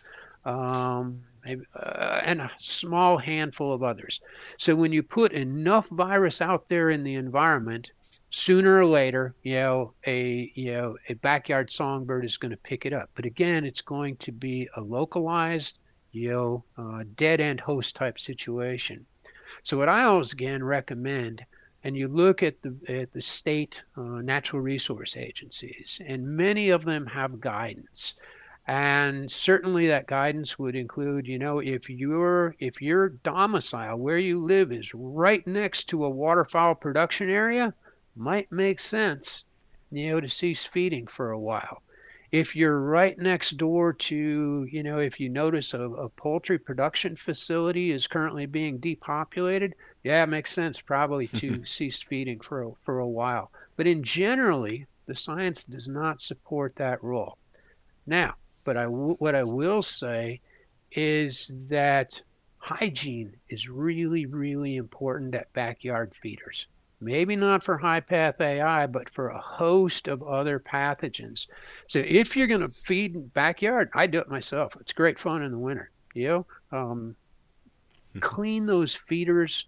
Speaker 3: um, maybe, uh, and a small handful of others. So when you put enough virus out there in the environment, sooner or later, you know, a you know a backyard songbird is going to pick it up. But again, it's going to be a localized, you know, uh, dead end host type situation. So what I always again recommend and you look at the at the state uh, natural resource agencies, and many of them have guidance. And certainly that guidance would include, you know, if your if your domicile where you live is right next to a waterfowl production area, might make sense, you know, to cease feeding for a while if you're right next door to, you know, if you notice a, a, poultry production facility is currently being depopulated, yeah, it makes sense probably to cease feeding for a, for a while. But in generally, the science does not support that rule. Now, but I w- what I will say is that hygiene is really, really important at backyard feeders. Maybe not for high path AI, but for a host of other pathogens. So if you're going to feed backyard, I do it myself. It's great fun in the winter. You know, um, clean those feeders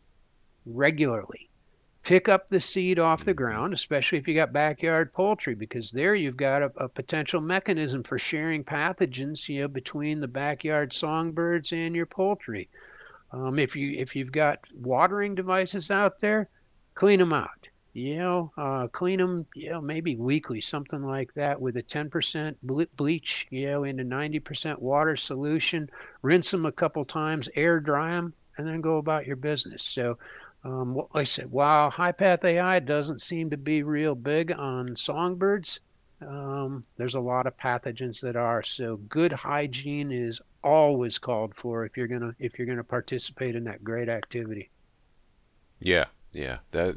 Speaker 3: regularly. Pick up the seed off the ground, especially if you got backyard poultry, because there you've got a, a potential mechanism for sharing pathogens, you know, between the backyard songbirds and your poultry. Um, if you if you've got watering devices out there, clean them out. You know, uh, clean them, you know, maybe weekly, something like that, with a 10% bleach, you know, into 90% water solution. Rinse them a couple times, air dry them, and then go about your business. So, um, like I said, while high path AI doesn't seem to be real big on songbirds, um, there's a lot of pathogens that are. So, good hygiene is always called for if you're gonna if you're gonna participate in that great activity.
Speaker 1: Yeah, yeah, that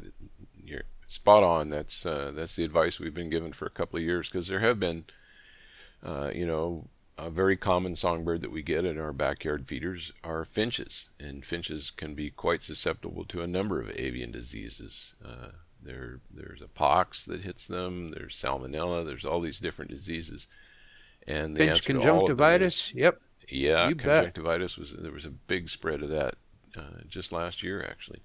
Speaker 1: you're spot on. That's uh, that's the advice we've been given for a couple of years because there have been, uh, you know, a very common songbird that we get in our backyard feeders are finches, and finches can be quite susceptible to a number of avian diseases. Uh, there, there's a pox that hits them. There's salmonella. There's all these different diseases, and the
Speaker 3: Finch conjunctivitis.
Speaker 1: Is,
Speaker 3: yep.
Speaker 1: Yeah, you conjunctivitis bet. was there was a big spread of that uh, just last year actually.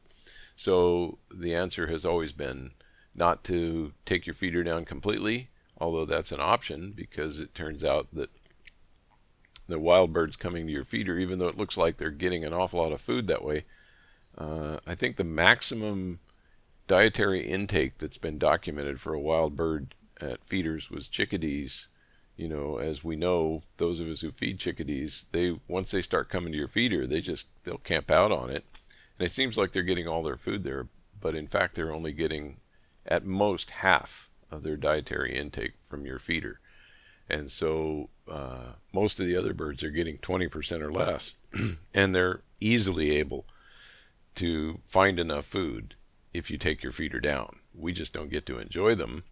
Speaker 1: So the answer has always been not to take your feeder down completely, although that's an option because it turns out that the wild birds coming to your feeder, even though it looks like they're getting an awful lot of food that way, uh, I think the maximum dietary intake that's been documented for a wild bird at feeders was chickadees. You know, as we know, those of us who feed chickadees, they once they start coming to your feeder, they just they'll camp out on it and it seems like they're getting all their food there, but in fact, they're only getting at most half of their dietary intake from your feeder. And so uh, most of the other birds are getting 20% or less, and they're easily able to find enough food if you take your feeder down. We just don't get to enjoy them,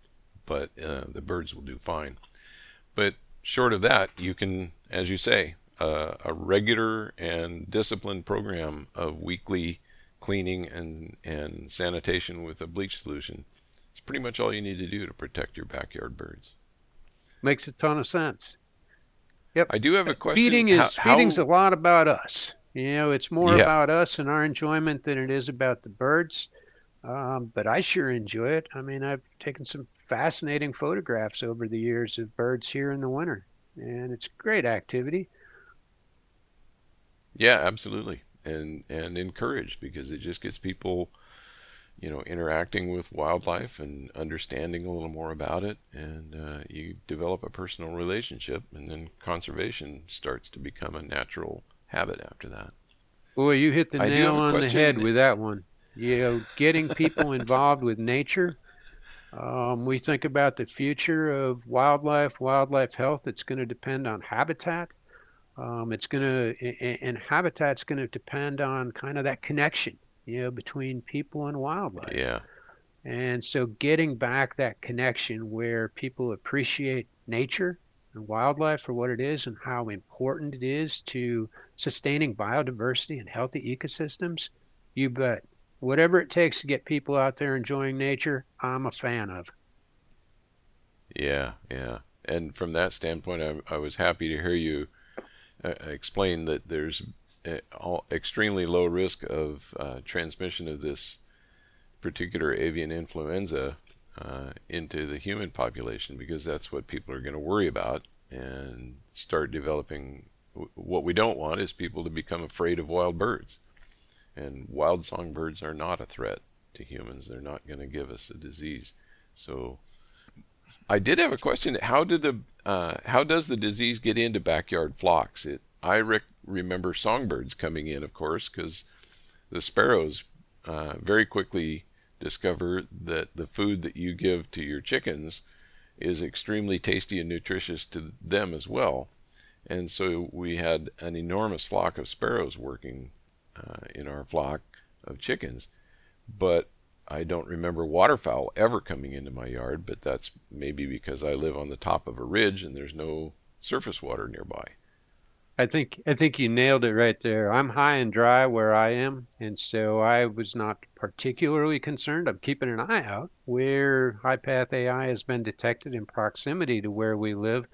Speaker 1: but uh, the birds will do fine. But short of that, you can, as you say, uh, a regular and disciplined program of weekly cleaning and, and sanitation with a bleach solution. It's pretty much all you need to do to protect your backyard birds.
Speaker 3: Makes a ton of sense. Yep.
Speaker 1: I do have a question.
Speaker 3: Feeding is
Speaker 1: how,
Speaker 3: feeding's a lot about us. You know, it's more
Speaker 1: Yeah.
Speaker 3: about us and our enjoyment than it is about the birds. Um, but I sure enjoy it. I mean, I've taken some fascinating photographs over the years of birds here in the winter, and it's great activity.
Speaker 1: Yeah, absolutely, and and encouraged because it just gets people, you know, interacting with wildlife and understanding a little more about it, and uh, you develop a personal relationship, and then conservation starts to become a natural habit after that.
Speaker 3: Boy, you hit the
Speaker 1: I
Speaker 3: nail on the head with that one. You know, getting people involved with nature. Um, we think about the future of wildlife, wildlife health. It's going to depend on habitat. Um, it's going to, and habitat's going to depend on kind of that connection, you know, between people and wildlife.
Speaker 1: Yeah,
Speaker 3: And so getting back that connection where people appreciate nature and wildlife for what it is and how important it is to sustaining biodiversity and healthy ecosystems, you bet. Whatever it takes to get people out there enjoying nature, I'm a fan of.
Speaker 1: yeah, yeah. And from that standpoint, I, I was happy to hear you uh, explain that there's extremely low risk of uh, transmission of this particular avian influenza uh, into the human population because that's what people are going to worry about and start developing. What we don't want is people to become afraid of wild birds. And wild songbirds are not a threat to humans. They're not going to give us a disease. So I did have a question. How did the uh, how does the disease get into backyard flocks? It I remember songbirds coming in, of course, because the sparrows uh, very quickly discover that the food that you give to your chickens is extremely tasty and nutritious to them as well. And so we had an enormous flock of sparrows working uh, in our flock of chickens, but I don't remember waterfowl ever coming into my yard, but that's maybe because I live on the top of a ridge and there's no surface water nearby.
Speaker 3: I think I think you nailed it right there. I'm high and dry where I am, and so I was not particularly concerned. I'm keeping an eye out where high path AI has been detected in proximity to where we live,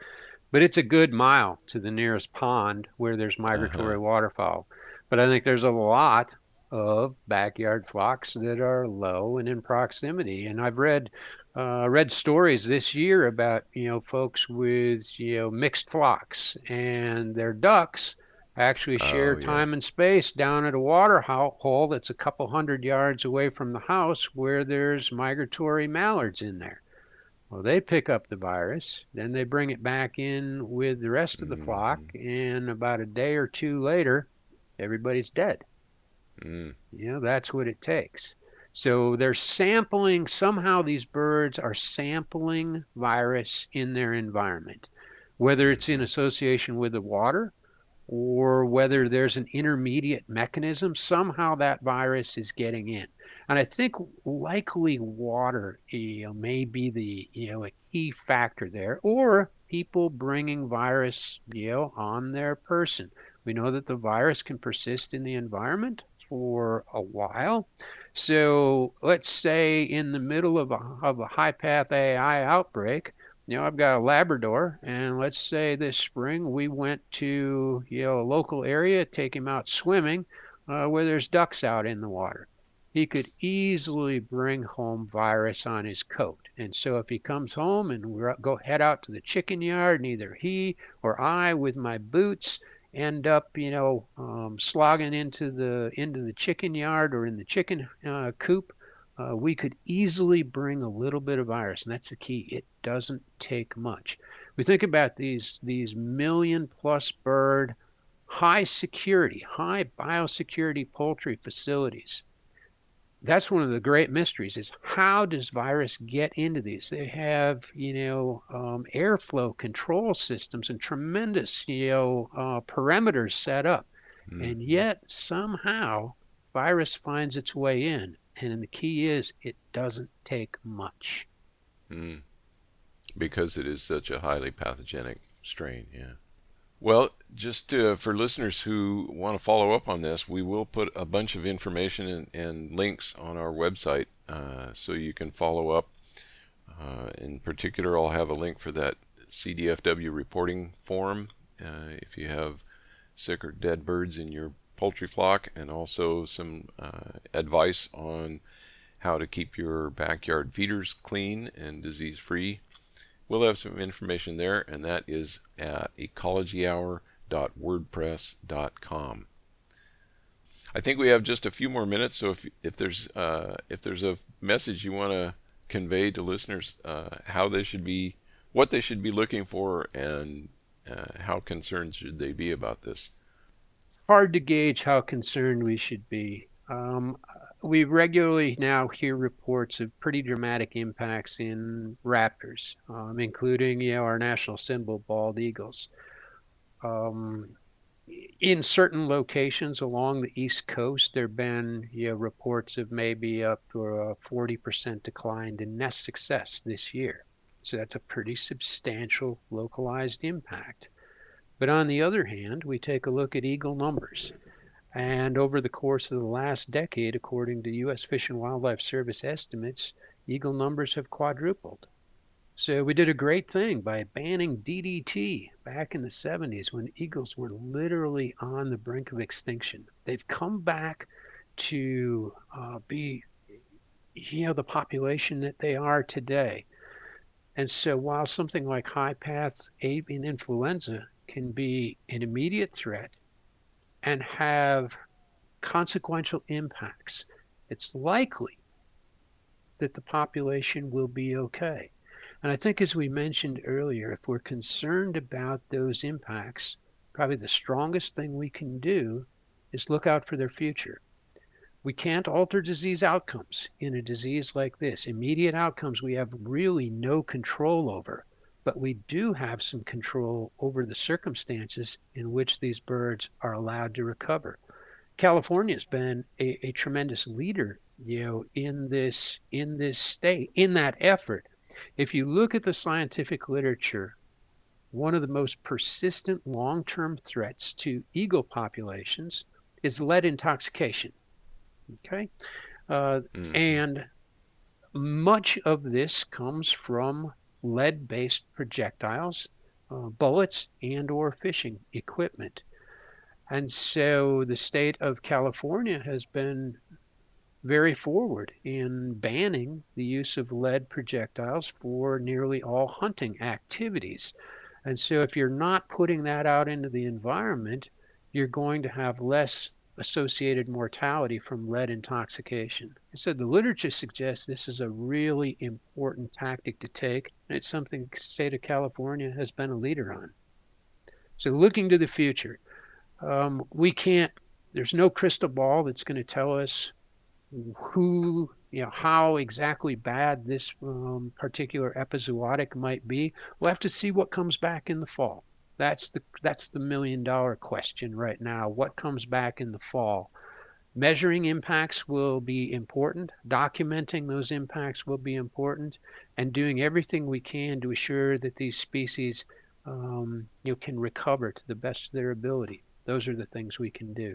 Speaker 3: but it's a good mile to the nearest pond where there's uh-huh. migratory waterfowl. But I think there's a lot of backyard flocks that are low and in proximity, and I've read uh, read stories this year about you know folks with you know mixed flocks and their ducks actually share
Speaker 1: Oh, yeah.
Speaker 3: time and space down at a water hole that's a couple hundred yards away from the house where there's migratory mallards in there. Well, they pick up the virus, then they bring it back in with the rest of the flock, and about a day or two later, everybody's dead.
Speaker 1: Mm,
Speaker 3: You know, that's what it takes. So they're sampling, somehow these birds are sampling virus in their environment, whether it's in association with the water or whether there's an intermediate mechanism, somehow that virus is getting in. And I think likely water you know, may be the you know a key factor there, or people bringing virus you know on their person. We know that the virus can persist in the environment for a while. So let's say in the middle of a, of a high path AI outbreak, you know, I've got a Labrador, and let's say this spring we went to you know a local area, take him out swimming, uh, where there's ducks out in the water. He could easily bring home virus on his coat, and so if he comes home and we go head out to the chicken yard, neither he or I, with my boots, end up, you know, um, slogging into the into the chicken yard or in the chicken uh, coop, uh, we could easily bring a little bit of virus, and that's the key. It doesn't take much. We think about these these million plus bird, high security, high biosecurity poultry facilities. That's one of the great mysteries: is how does virus get into these? They have, you know, um, airflow control systems and tremendous, you know, uh, perimeters set up,
Speaker 1: mm.
Speaker 3: and yet somehow virus finds its way in. And the key is it doesn't take much.
Speaker 1: Mm. Because it is such a highly pathogenic strain. Yeah. Well, just uh, for listeners who want to follow up on this, we will put a bunch of information and, and links on our website uh, so you can follow up. Uh, in particular, I'll have a link for that CDFW reporting form uh, if you have sick or dead birds in your poultry flock, and also some uh, advice on how to keep your backyard feeders clean and disease free. We'll have some information there, and that is at ecologyhour.wordpress.com. I think we have just a few more minutes, so if if there's uh, if there's a message you want to convey to listeners, uh, how they should be, what they should be looking for, and uh, how concerned should they be about this?
Speaker 3: It's hard to gauge how concerned we should be. Um, we regularly now hear reports of pretty dramatic impacts in raptors, um, including you know our national symbol bald eagles. Um, in certain locations along the east coast, there have been you know, reports of maybe up to a 40% decline in nest success this year. So that's a pretty substantial localized impact. But on the other hand, we take a look at eagle numbers. And over the course of the last decade, according to U.S. Fish and Wildlife Service estimates, eagle numbers have quadrupled. So we did a great thing by banning DDT back in the 70s when eagles were literally on the brink of extinction. They've come back to uh, be, you know, the population that they are today. And so while something like high path avian influenza can be an immediate threat and have consequential impacts, it's likely that the population will be okay. And I think, as we mentioned earlier, if we're concerned about those impacts, probably the strongest thing we can do is look out for their future. We can't alter disease outcomes in a disease like this. Immediate outcomes we have really no control over, but we do have some control over the circumstances in which these birds are allowed to recover. California has been a, a tremendous leader, you know, in this in this state, in that effort if you look at the scientific literature, one of the most persistent long term threats to eagle populations is lead intoxication. Okay? Uh, mm-hmm. And much of this comes from lead based projectiles, uh, bullets, and or fishing equipment. And so the state of California has been very forward in banning the use of lead projectiles for nearly all hunting activities. And so, if you're not putting that out into the environment, you're going to have less associated mortality from lead intoxication. I said the literature suggests this is a really important tactic to take, and it's something the state of California has been a leader on. So, looking to the future, um, we can't, there's no crystal ball that's going to tell us who you know how exactly bad this um, particular epizootic might be. We'll have to see what comes back in the fall. That's the that's the million dollar question right now. What comes back in the fall measuring impacts will be important documenting those impacts will be important and doing everything we can to assure that these species um, you know, can recover to the best of their ability those are the things we can do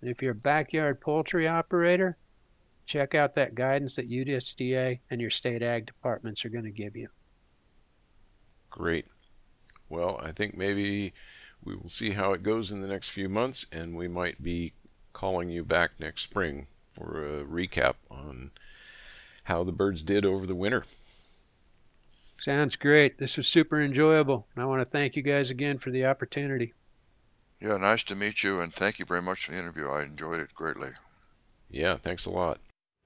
Speaker 3: and if you're a backyard poultry operator check out that guidance that USDA and your state ag departments are going to give you.
Speaker 1: Great. Well, I think maybe we will see how it goes in the next few months, and we might be calling you back next spring for a recap on how the birds did over the winter.
Speaker 3: Sounds great. This was super enjoyable. I want to thank you guys again for the opportunity.
Speaker 2: Yeah, nice to meet you, and thank you very much for the interview. I enjoyed it greatly.
Speaker 1: Yeah, thanks a lot.